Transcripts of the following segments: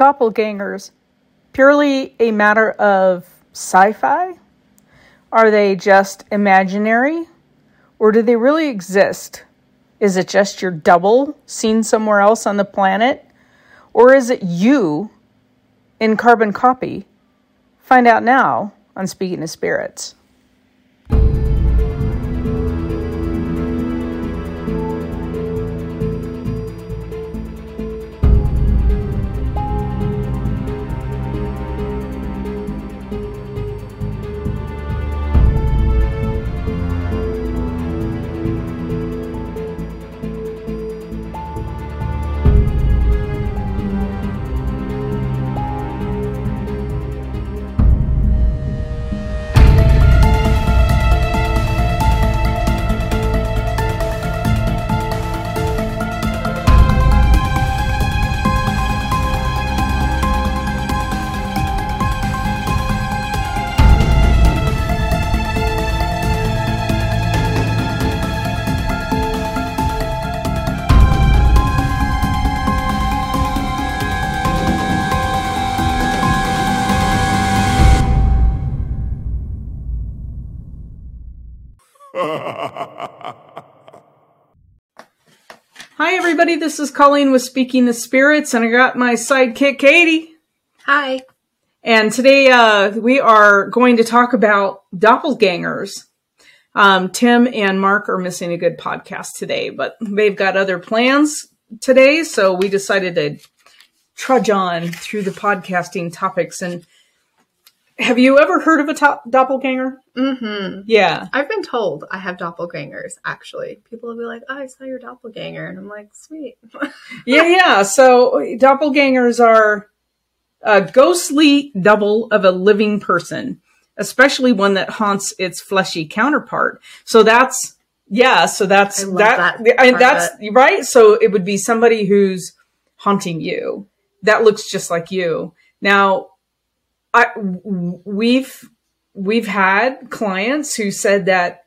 doppelgangers purely a matter of sci fi? Are they just imaginary? Or do they really exist? Is it just your double seen somewhere else on the planet? Or is it you in carbon copy? Find out now on Speaking of Spirits. Everybody. This is Colleen with Speaking the Spirits, and I got my sidekick, Katie. Hi. And today uh, we are going to talk about doppelgangers. Um, Tim and Mark are missing a good podcast today, but they've got other plans today, so we decided to trudge on through the podcasting topics. And have you ever heard of a top doppelganger? Mm-hmm. Yeah. I've been told I have doppelgangers, actually. People will be like, oh, I saw your doppelganger. And I'm like, sweet. yeah, yeah. So doppelgangers are a ghostly double of a living person, especially one that haunts its fleshy counterpart. So that's yeah. So that's that. that of that's right. So it would be somebody who's haunting you that looks just like you. Now, I we've we've had clients who said that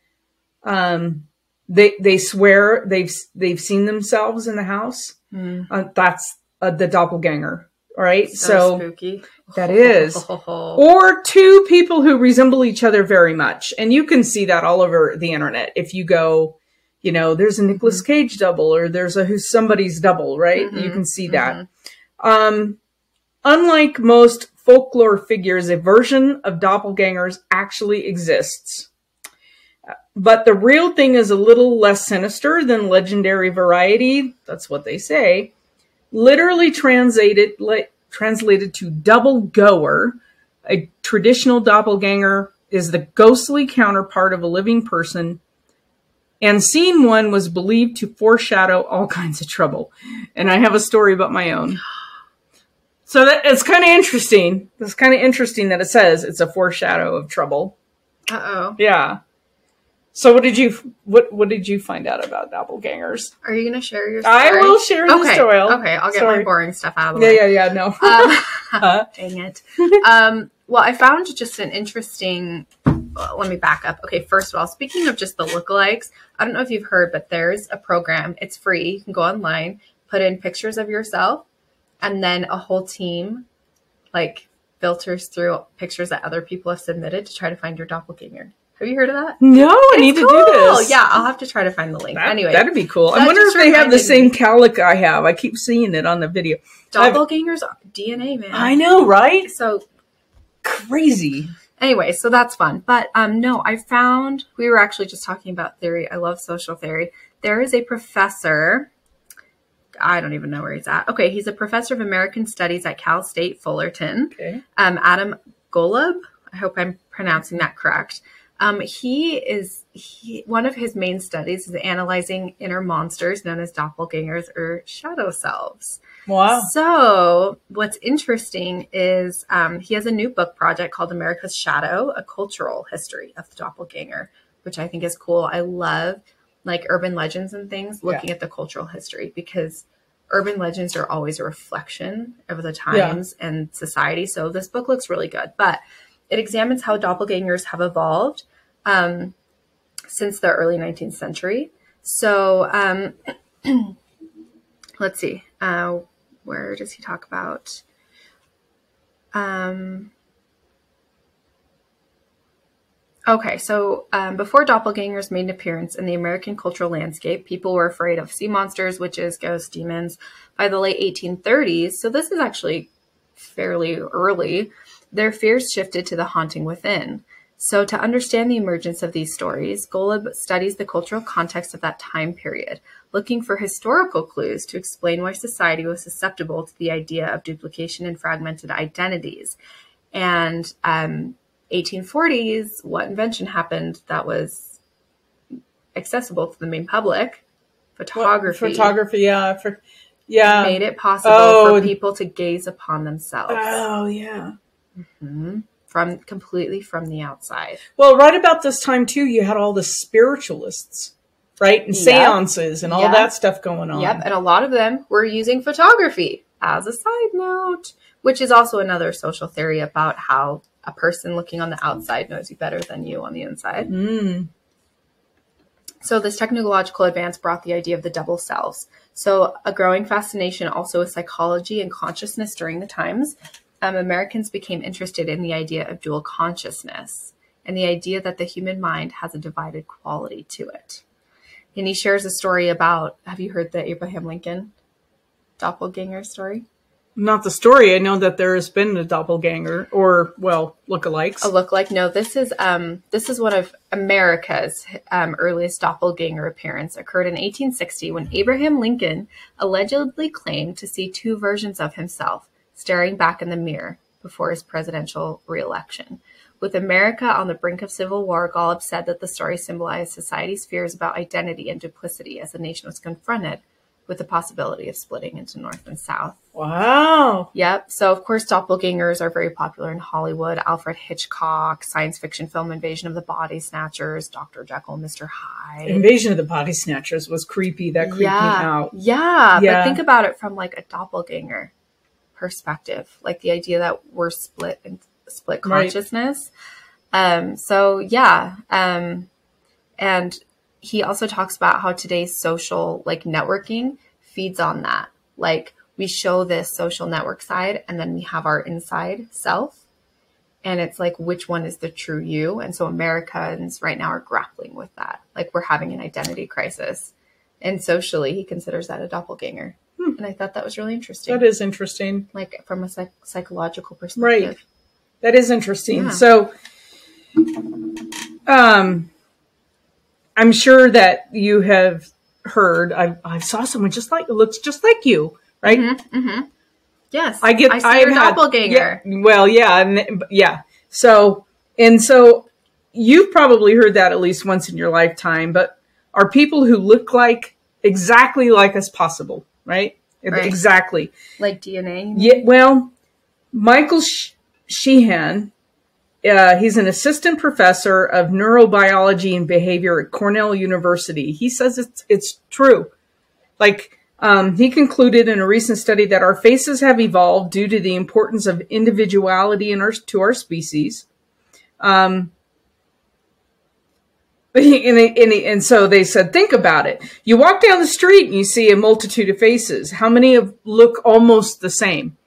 um, they they swear they've they've seen themselves in the house. Hmm. Uh, that's uh, the doppelganger. right? So, So, spooky. that is. or two people who resemble each other very much. And you can see that all over the internet. If you go, you know, there's a Nicolas Cage double or there's a who's somebody's double, right? You Mhm, can see that. Um, unlike most folklore figures, a version of doppelgangers actually exists. But the real thing is a little less sinister than legendary variety. That's what they say. Literally translated translated to double goer, a traditional doppelganger is the ghostly counterpart of a living person. And seeing one was believed to foreshadow all kinds of trouble. And I have a story about my own. So that it's kind of interesting. It's kind of interesting that it says it's a foreshadow of trouble. Uh oh. Yeah. So what did you what what did you find out about doppelgangers? Are you going to share your story? I will share the okay. story. Okay, I'll get Sorry. my boring stuff out of the Yeah, way. yeah, yeah. No. Um, Huh? dang it. Um, well, I found just an interesting. well, let me back up. Okay, first of all, speaking of just the lookalikes, I don't know if you've heard, but there's a program. It's free. You can go online, put in pictures of yourself, and then a whole team like filters through pictures that other people have submitted to try to find your doppelganger. Have you heard of that? no, I need It's to do cool. this. Yeah, I'll have to try to find the link. That, anyway, that'd be cool. I wonder if they have the same me. calic I have. I keep seeing it on the video. doppelgangers are DNA, man. I know, right? So Crazy. anyway, so that's fun. But um, no, I found we were actually just talking about theory. I love social theory. There is a professor. I don't even know where he's at. Okay, he's a professor of American Studies at Cal State Fullerton. Okay. Um, Adam Golub. I hope I'm pronouncing that correct. Um, he is he, one of his main studies is analyzing inner monsters known as doppelgangers or shadow selves. Wow. So, what's interesting is um, he has a new book project called America's Shadow, a cultural history of the doppelganger, which I think is cool. I love like urban legends and things, looking at the cultural history because urban legends are always a reflection of the times and society. So, this book looks really good, but it examines how doppelgangers have evolved um, since the early 19th century. So, um, let's see. Uh, where does he talk about? Um, okay, so um, before doppelgangers made an appearance in the American cultural landscape, people were afraid of sea monsters, witches, ghosts, demons. By the late 1830s, so this is actually fairly early, their fears shifted to the haunting within. So, to understand the emergence of these stories, Golub studies the cultural context of that time period, looking for historical clues to explain why society was susceptible to the idea of duplication and fragmented identities. And um, 1840s, what invention happened that was accessible to the main public? Photography. Photography, yeah. For, yeah. Made it possible Oh. for people to gaze upon themselves Oh, yeah. Mhm. from completely from the outside. Well, right about this time too, you had all the spiritualists, right, and Yep. seances and all Yep. that stuff going on. Yep, and a lot of them were using photography as a side note, which is also another social theory about how a person looking on the outside knows you better than you on the inside. Mm. So this technological advance brought the idea of the double selves. So a growing fascination also with psychology and consciousness during the times. Um, Americans became interested in the idea of dual consciousness and the idea that the human mind has a divided quality to it. And he shares a story about, have you heard the Abraham Lincoln doppelganger story? Not the story. I know that there has been a doppelganger, or well, lookalikes. a look-like. No, this is um, this is one of America's um, earliest doppelganger appearance. Occurred in 1860 when Abraham Lincoln allegedly claimed to see two versions of himself staring back in the mirror before his presidential reelection. With America on the brink of civil war, Golub said that the story symbolized society's fears about identity and duplicity as the nation was confronted with the possibility of splitting into North and South. Wow. Yep. So, of course, doppelgangers are very popular in Hollywood. Alfred Hitchcock, science fiction film Invasion of the Body Snatchers, Dr. Jekyll, Mr. Hyde. Invasion of the Body Snatchers was creepy. That creeped yeah. me out. Yeah. Yeah. But think about it from like a doppelganger perspective, like the idea that we're split and split Right. consciousness. Um, so yeah. Um, and he also talks about how today's social like networking feeds on that. Like we show this social network side and then we have our inside self. And it's like which one is the true you? And so Americans right now are grappling with that. Like we're having an identity crisis. And socially he considers that a doppelganger. And I thought that was really interesting. That is interesting. like from a psych- psychological perspective. Right. That is interesting. Yeah. So, um, I'm sure that you have heard. I, I saw someone just like looks just like you, right? Mm-hmm. Yes. I get. I see I've your had- doppelganger. Yeah, well, yeah, and yeah. So and so, you've probably heard that at least once in your lifetime. But are people who look like exactly like us possible? Right. Right. Exactly. Like DNA. Yeah, well, Michael Sh- Sheehan, uh, he's an assistant professor of neurobiology and behavior at Cornell University. He says it's it's true. Like um, he concluded in a recent study that our faces have evolved due to the importance of individuality in our to our species. Um, and, and, and so they said, think about it. You walk down the street and you see a multitude of faces. How many of look almost the same?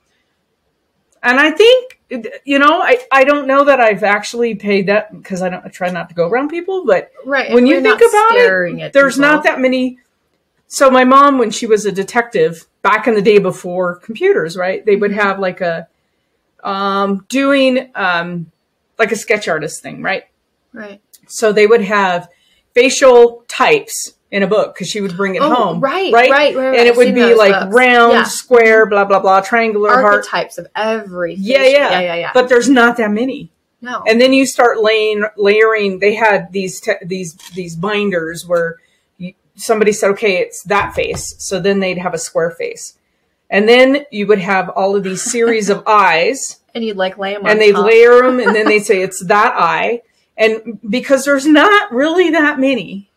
And I think, you know, I, I don't know that I've actually paid that because I don't I try not to go around people, but Right. when you think about it, there's people. not that many. So my mom, when she was a detective back in the day before computers, right? They would have like a um, doing um, like a sketch artist thing, right? Right. So they would have facial types in a book because she would bring it Oh, home, right, right, right, right, and it would be like books. round, Yeah. square, mm-hmm. blah blah blah, triangular, heart. Archetypes of every. Yeah, yeah, yeah, yeah, yeah. But there's not that many. no. And then you start laying, layering. They had these te- these these binders where you, somebody said, "Okay, it's that face." So then they'd have a square face, and then you would have all of these series of eyes, and you'd like lay them on and they'd top. layer them, and then they'd say it's that eye. And because there's not really that many,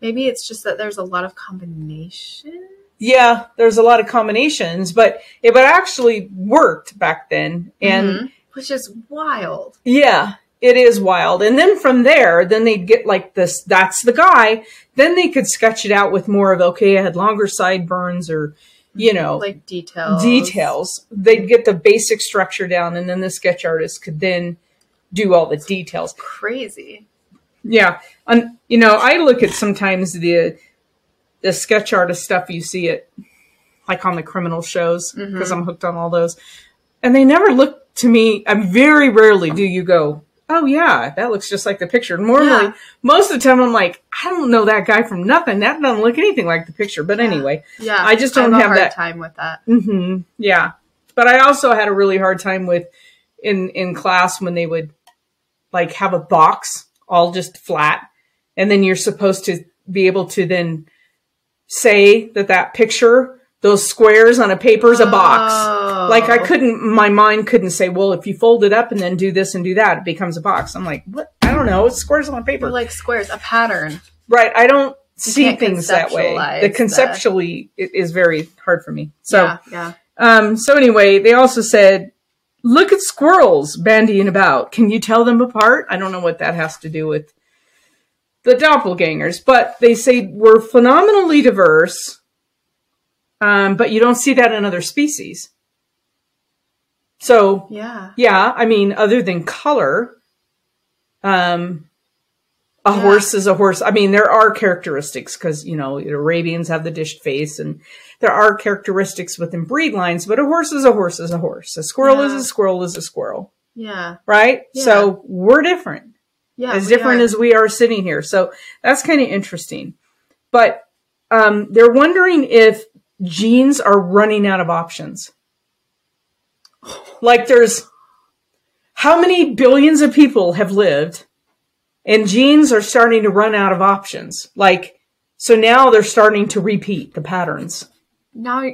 Maybe it's just that there's a lot of combination. yeah, there's a lot of combinations, but it but actually worked back then, and Mhm. which is wild. Yeah, it is wild. And then from there, then they'd get like this, that's the guy. Then they could sketch it out with more of, okay, I had longer sideburns or, you know, Like details. details. They'd get the basic structure down, and then the sketch artist could then do all the details. Crazy. Yeah, and you know, I look at sometimes the the sketch artist stuff you see it like on the criminal shows because I'm hooked on all those, and they never look to me. I'm very rarely do you go, oh yeah, that looks just like the picture. Normally, Yeah. most of the time I'm like, I don't know that guy from nothing. That doesn't look anything like the picture. But anyway, Yeah. I just don't have a have hard that- time with that. hmm Yeah, but I also had a really hard time with in in class when they would like have a box all just flat, and then you're supposed to be able to then say that that picture, those squares on a paper is a box. Oh. Like I couldn't, my mind couldn't say, well, if you fold it up and then do this and do that, it becomes a box. I'm like, what? I don't know. It's squares on paper. Or like squares, a pattern. right. I don't see things that way. The the- conceptually it is very hard for me. So. yeah, yeah. Um, so anyway, they also said, look at squirrels bandying about. Can you tell them apart? I don't know what that has to do with the doppelgangers, but they say we're phenomenally diverse, um, but you don't see that in other species. So Yeah. yeah, I mean, other than color, um, a Yeah. horse is a horse. I mean, there are characteristics because you know Arabians have the dished face, and there are characteristics within breed lines. But a horse is a horse is a horse. A squirrel is a squirrel is a squirrel, Yeah. right? Yeah. So we're different, Yeah. as different are. as we are sitting here. So that's kind of interesting. But um, they're wondering if genes are running out of options. Like there's how many billions of people have lived and genes are starting to run out of options. Like so now they're starting to repeat the patterns. Now,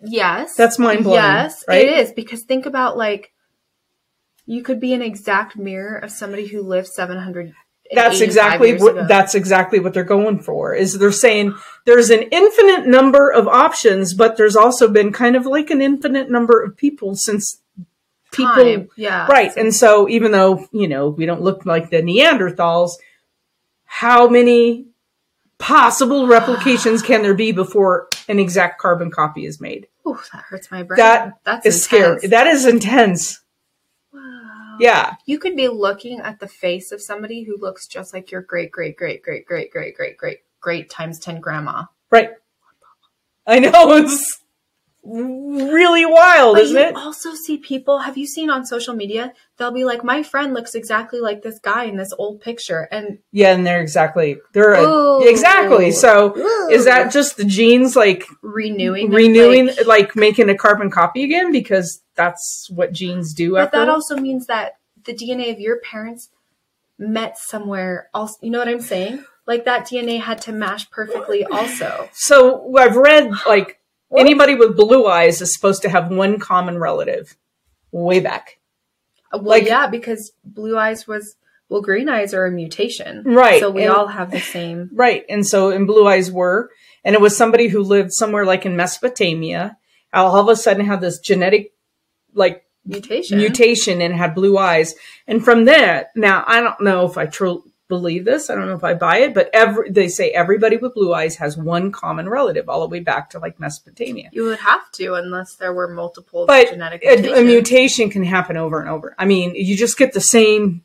yes. That's mind-blowing, Yes, right? it is because think about like you could be an exact mirror of somebody who lived 700 That's exactly years what that's exactly what they're going for. Is they're saying there's an infinite number of options, but there's also been kind of like an infinite number of people since people Time. Yeah. Right. And so even though, you know, we don't look like the Neanderthals, how many possible replications can there be before an exact carbon copy is made? Ooh, that hurts my brain. That That's It's scary. That is intense. Yeah. You could be looking at the face of somebody who looks just like your great, great, great, great, great, great, great, great, great times 10 grandma. Right. I know it's really wild, But isn't you it? also see people, have you seen on social media? They'll be like, my friend looks exactly like this guy in this old picture. And Yeah, and they're exactly they're a, exactly. So is that just the genes like renewing, renewing like- like, making a carbon copy again because that's what genes do But that also means that the DNA of your parents met somewhere else. You know what I'm saying? Like that DNA had to mash perfectly also. So I've read like anybody with blue eyes is supposed to have one common relative way back. Well, Like- yeah, because blue eyes was, well, green eyes are a mutation. Right, So we and- all have the same. Right. And so and blue eyes were and it was somebody who lived somewhere like in Mesopotamia. All of a sudden had this genetic like Mutation. mutation and had blue eyes. And from that, now I don't know if I truly believe this. I don't know if I buy it, but every they say everybody with blue eyes has one common relative all the way back to like Mesopotamia. you would have to unless there were multiple But genetic a, a mutation can happen over and over. I mean, you just get the same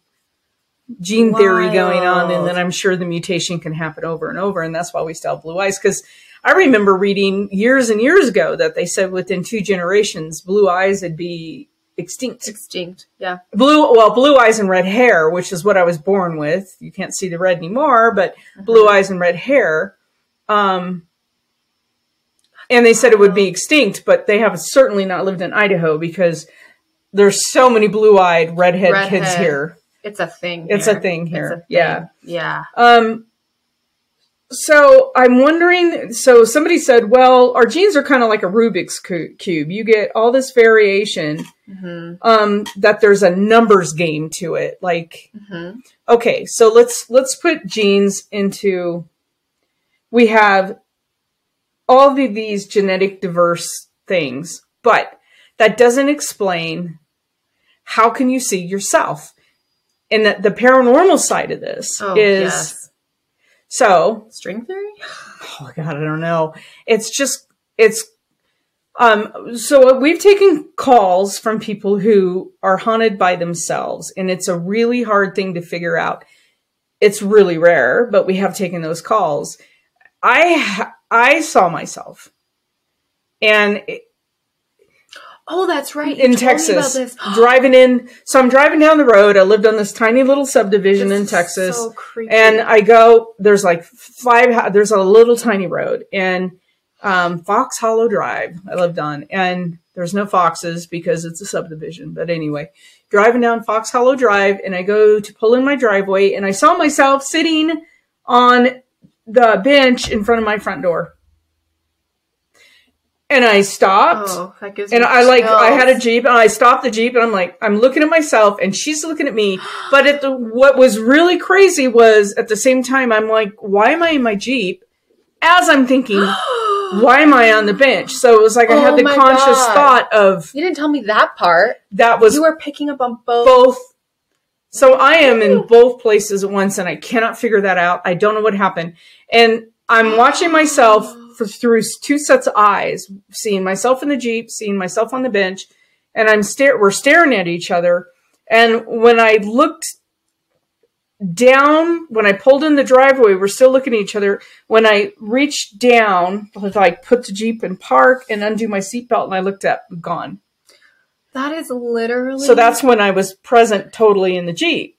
gene theory going on, and then I'm sure the mutation can happen over and over, and that's why we still have blue eyes. Because I remember reading years and years ago that they said within two generations, blue eyes would be extinct. Extinct. Yeah. Blue, well, blue eyes and red hair, which is what I was born with. You can't see the red anymore, but blue eyes and red hair. Um, and they said it would be extinct, but they have certainly not lived in Idaho because there's so many blue-eyed redhead, Redhead. kids here. It's a thing. It's here. a thing here. a thing. Yeah. Yeah. Um, so I'm wondering. So somebody said, "Well, our genes are kind of like a Rubik's cube. You get all this variation. hmm Um, that there's a numbers game to it. Like, hmm okay, so let's let's put genes into. We have all the, these genetic diverse things, but that doesn't explain how can you see yourself. And the, the paranormal side of this Oh, is yes. So String theory? oh god i don't know it's just it's Um, so we've taken calls from people who are haunted by themselves, and it's a really hard thing to figure out. It's really rare, but we have taken those calls. I I saw myself, and it, Oh, that's right. You in told me about Texas, driving in. So I'm driving down the road. I lived on this tiny little subdivision This in Texas. So creepy. and I go, there's like five, there's a little tiny road and, um, Fox Hollow Drive I lived on and there's no foxes because it's a subdivision. But anyway, driving down Fox Hollow Drive and I go to pull in my driveway and I saw myself sitting on the bench in front of my front door. And I stopped oh, that gives and me I like I had a jeep and I stopped the jeep and I'm like I'm looking at myself and she's looking at me. But at the what was really crazy was at the same time I'm like, why am I in my jeep? As I'm thinking, why am I on the bench? So it was like I Oh had the conscious God. thought of You didn't tell me that part. that was you were picking up on both. both. So I am in both places at once and I cannot figure that out. I don't know what happened. And I'm watching myself for, through two sets of eyes, seeing myself in the Jeep, seeing myself on the bench, and I'm stare we're staring at each other. And when I looked down, when I pulled in the driveway, we're still looking at each other. When I reached down, like put the Jeep in park and undo my seatbelt and I looked up, gone. That is literally. So that's when I was present totally in the Jeep.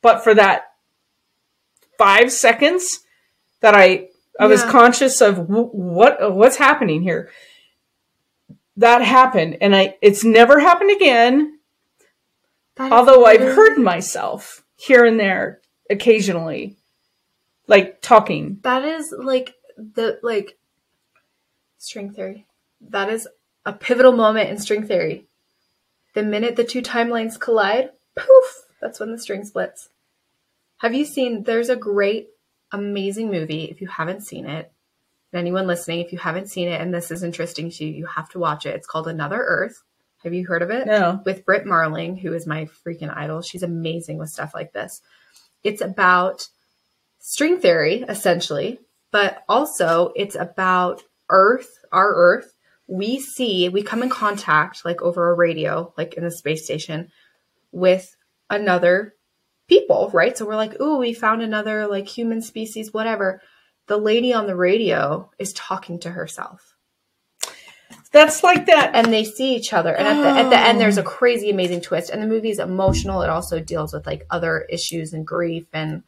But for that five seconds that I I was conscious of w- what what's happening here. That happened, and I it's never happened again. that Although I've heard myself here and there occasionally, like talking. That is like the like string theory. That is a pivotal moment in string theory. The minute the two timelines collide, poof, that's when the string splits. Have you seen there's a great amazing movie if you haven't seen it. And anyone listening, if you haven't seen it and this is interesting to you, you have to watch it. It's called Another Earth. Have you heard of it? No. with Brit Marling, who is my freaking idol. She's amazing with stuff like this. It's about string theory, essentially, but also it's about Earth, our Earth. We see, we come in contact, like over a radio, like in the space station, with another people, right? So we're like, ooh, we found another like human species, whatever. The lady on the radio is talking to herself. That's like that. and they see each other. And at the, at the end there's a oh. crazy amazing twist. And the movie is emotional. It also deals with like other issues and grief and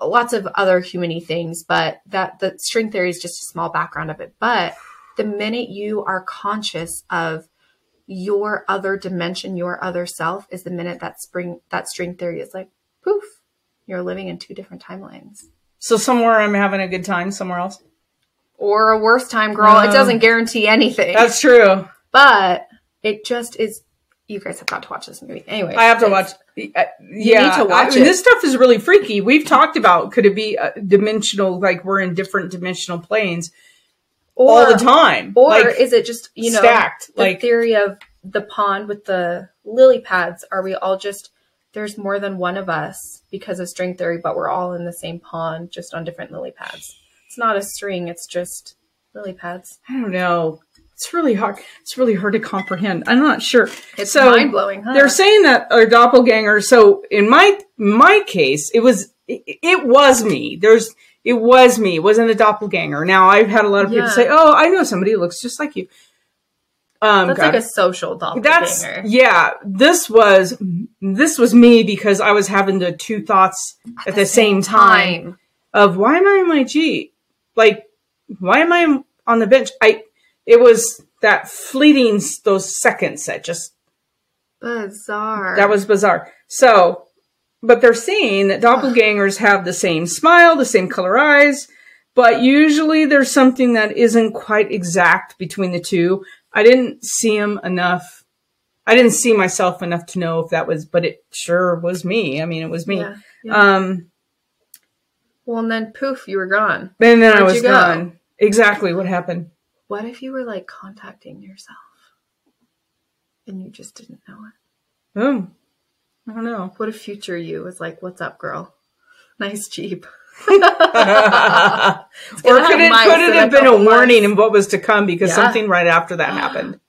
lots of other humany things. But that the string theory is just a small background of it. But the minute you are conscious of your other dimension your other self is the minute that spring that string theory is like poof you're living in two different timelines So somewhere I'm having a good time, somewhere else. or a worse time girl it doesn't guarantee anything That's true. but it just is you guys have got to watch this movie anyway I have to watch. uh, yeah, need to watch I mean, it. This stuff is really freaky. We've talked about could it be uh, dimensional, like we're in different dimensional planes or, all the time, or like is it just you know stacked, the like theory of the pond with the lily pads are we all just there's more than one of us because of string theory but we're all in the same pond just on different lily pads it's not a string it's just lily pads I don't know. It's really hard. It's really hard to comprehend. I'm not sure. it's So, mind-blowing huh? They're saying that our doppelganger. So in my my case, it was it, it was me. There's it was me. It wasn't a doppelganger. Now I've had a lot of people Yeah. say, "Oh, I know somebody who looks just like you." Um, that's God, like a social doppelganger that's yeah. This was this was me because I was having the two thoughts at, the, same time, of why am I in my Jeep? Like, why am I on the bench? I it was that fleeting those seconds that just bizarre that was bizarre. So, but they're saying that doppelgangers have the same smile, the same color eyes, but usually there's something that isn't quite exact between the two. I didn't see him enough. I didn't see myself enough to know if that was, but it sure was me. I mean, it was me. yeah, yeah. Um, well and then poof you were gone and then I Where'd was you go? gone. Exactly what happened. what if you were like contacting yourself and you just didn't know it Boom. I don't know. What if future you was like, "What's up, girl? Nice Jeep." or could it could it have been a couple warning months. in what was to come because Yeah. something right after that happened?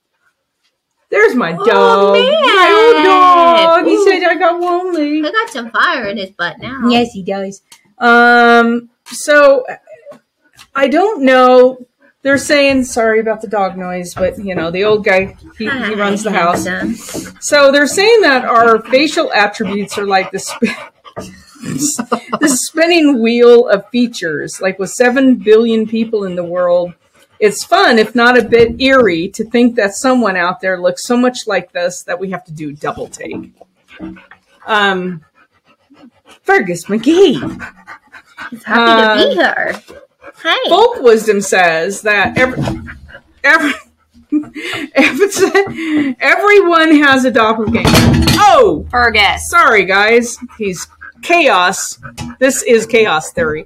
There's my dog. Oh, man. My old dog. He Ooh. said I got lonely. I got some fire in his butt now. Yes, he does. Um. So I don't know. They're saying sorry about the dog noise, but you know the old guy he, he runs the house. So they're saying that our facial attributes are like the the spinning wheel of features. Like with seven billion people in the world, it's fun, if not a bit eerie, to think that someone out there looks so much like this that we have to do double take. Um, Fergus McGee. He's happy Uh, to be here. Hey. Folk wisdom says that every, every, everyone has a doppelganger. Oh, Fergus. sorry guys, he's chaos. This is chaos theory.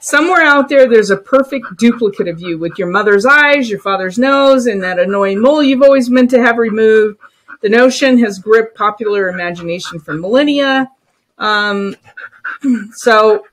Somewhere out there, there's a perfect duplicate of you with your mother's eyes, your father's nose, and that annoying mole you've always meant to have removed. The notion has gripped popular imagination for millennia. Um, so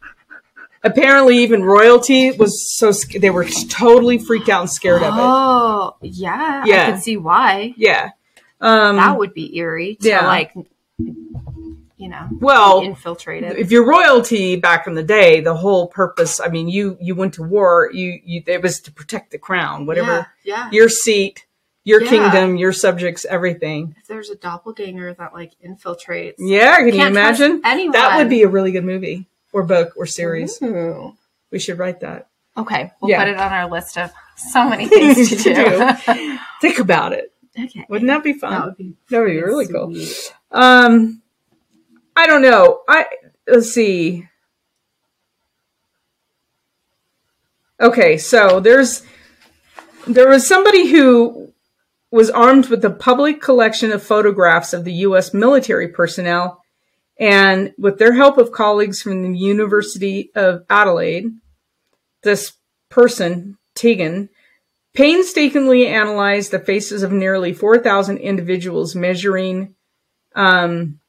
apparently, even royalty was so they were totally freaked out and scared of it. Oh, yeah. Yeah. I could see why. Yeah. Um, that would be eerie to yeah. like, you know, well, be infiltrated. if you're royalty back in the day, the whole purpose, I mean, you you went to war, you you it was to protect the crown, whatever Yeah. yeah. your seat, your Yeah. kingdom, your subjects, everything. If there's a doppelganger that like infiltrates. Yeah, can you imagine? anyone. That would be a really good movie or book or series. Ooh. We should write that. Okay, we'll Yeah. put it on our list of so many things to To do. Think about it. okay. Wouldn't that be fun? That would be That would be really cool. Um, I don't know. I let's see. Okay, so there's there was somebody who was armed with a public collection of photographs of the U.S. military personnel, and with their help of colleagues from the University of Adelaide, this person Teghan painstakingly analyzed the faces of nearly 4,000 individuals, measuring um,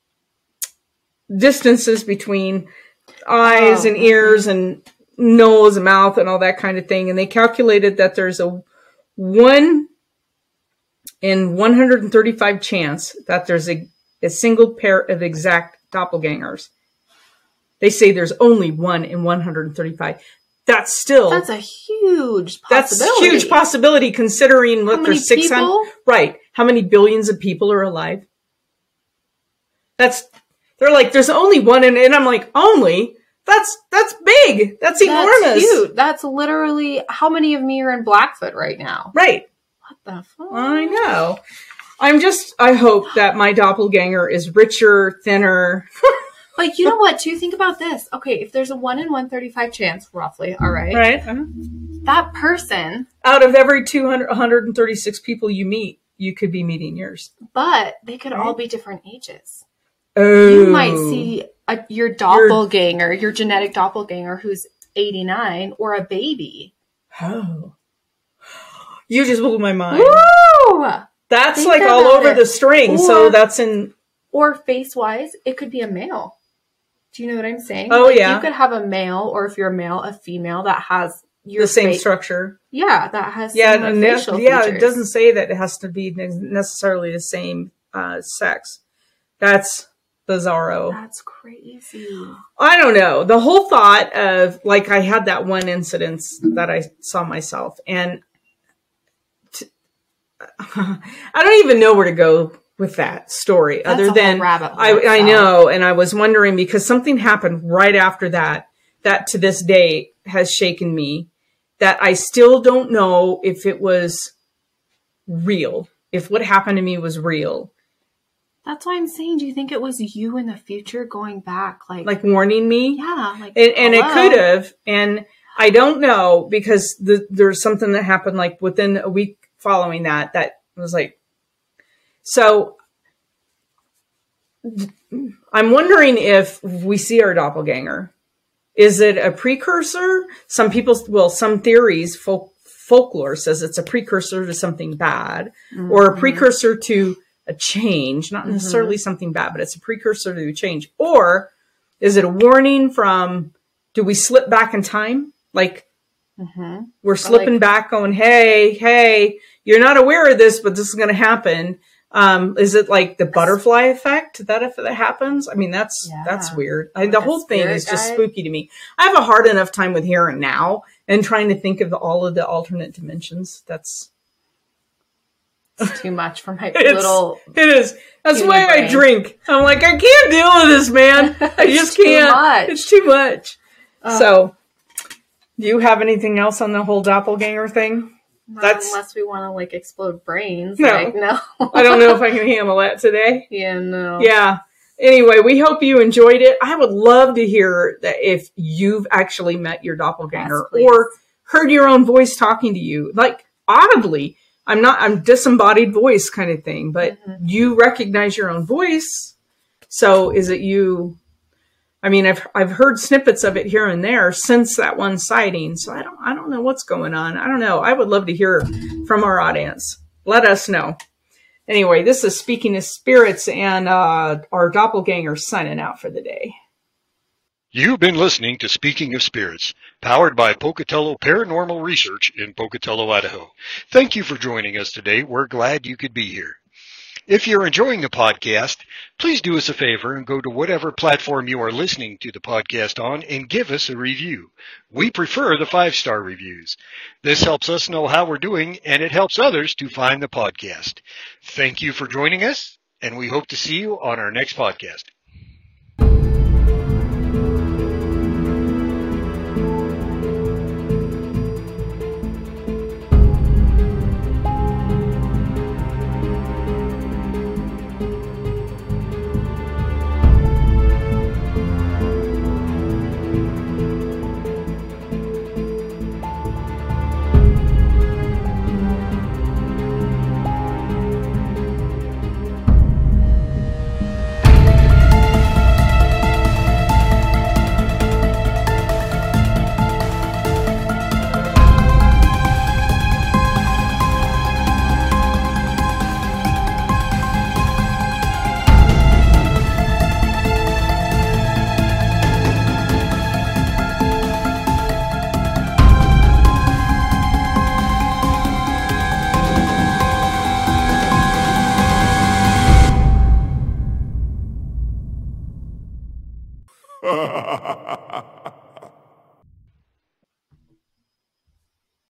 distances between eyes Oh, and ears and nose and mouth and all that kind of thing. And they calculated that there's a one in 135 chance that there's a, a single pair of exact doppelgangers. They say there's only one in 135. That's still That's a huge that's huge possibility considering what there's 600 people? right how many billions of people are alive that's they're like there's only one and, and i'm like only that's that's big that's, That's enormous huge. That's literally how many of me are in Blackfoot right now? right What the fuck? i know i'm just i hope that my doppelganger is richer thinner But you know what? Too think about this. Okay, if there's a one in one thirty five chance, roughly, all right, right uh-huh. that person, out of every 200 136 people you meet you could be meeting yours but they could all be different ages. oh You might see a, your doppelganger, your genetic doppelganger, who's eighty nine, or a baby. oh you just blew my mind Woo! That's Think like all over it. the string. so that's in Or face wise, it could be a male. Do you know what I'm saying? Oh, yeah. You could have a male, or if you're a male, a female that has your the same structure. Yeah, that has Yeah, and facial yeah. It doesn't say that it has to be necessarily the same uh, sex. That's bizarro. That's crazy. I don't know. The whole thought of like I had that one incident that I saw myself, and I don't even know where to go with that story That's other than rabbit hole I, I know, and I was wondering because something happened right after that that to this day has shaken me. That I still don't know if it was real, if what happened to me was real, That's why I'm saying, do you think it was you in the future going back? Like, like warning me. yeah, like, and, and it could have and i don't know because the, there's something that happened like within a week following that that was like so i'm wondering if we see our doppelganger is it a precursor some people well some theories folk, folklore says it's a precursor to something bad or a Mhm. precursor to a change not Mhm. necessarily something bad but it's a precursor to a change or is it a warning from do we slip back in time? Like Mm-hmm. we're slipping like- back going, Hey, hey, you're not aware of this, but this is going to happen. Um, is it like the butterfly effect that if that happens? I mean, that's, Yeah. that's weird. I, the whole thing is just guide? spooky to me. I have a hard enough time with here and now and trying to think of all of the alternate dimensions. That's, It's too much for my It's- little. It is. That's why I drink. I'm like, I can't deal with this, man. I just too can't. much. It's too much. So, do you have anything else on the whole doppelganger thing? not that's- unless we want to like explode brains. No. Like no. I don't know if I can handle that today. yeah. No. Yeah. Anyway, we hope you enjoyed it. I would love to hear that if you've actually met your doppelganger Yes, or heard your own voice talking to you, like audibly. I'm not, I'm disembodied voice kind of thing, but Mhm. you recognize your own voice. So is it you? I mean, I've, I've heard snippets of it here and there since that one sighting. So I don't, I don't know what's going on. I don't know. I would love to hear from our audience. Let us know. Anyway, this is Speaking of Spirits and uh, our doppelganger signing out for the day. You've been listening to Speaking of Spirits, powered by Pocatello Paranormal Research in Pocatello, Idaho. Thank you for joining us today. We're glad you could be here. If you're enjoying the podcast, please do us a favor and go to whatever platform you are listening to the podcast on and give us a review. We prefer the five star reviews. This helps us know how we're doing and it helps others to find the podcast. Thank you for joining us and we hope to see you on our next podcast.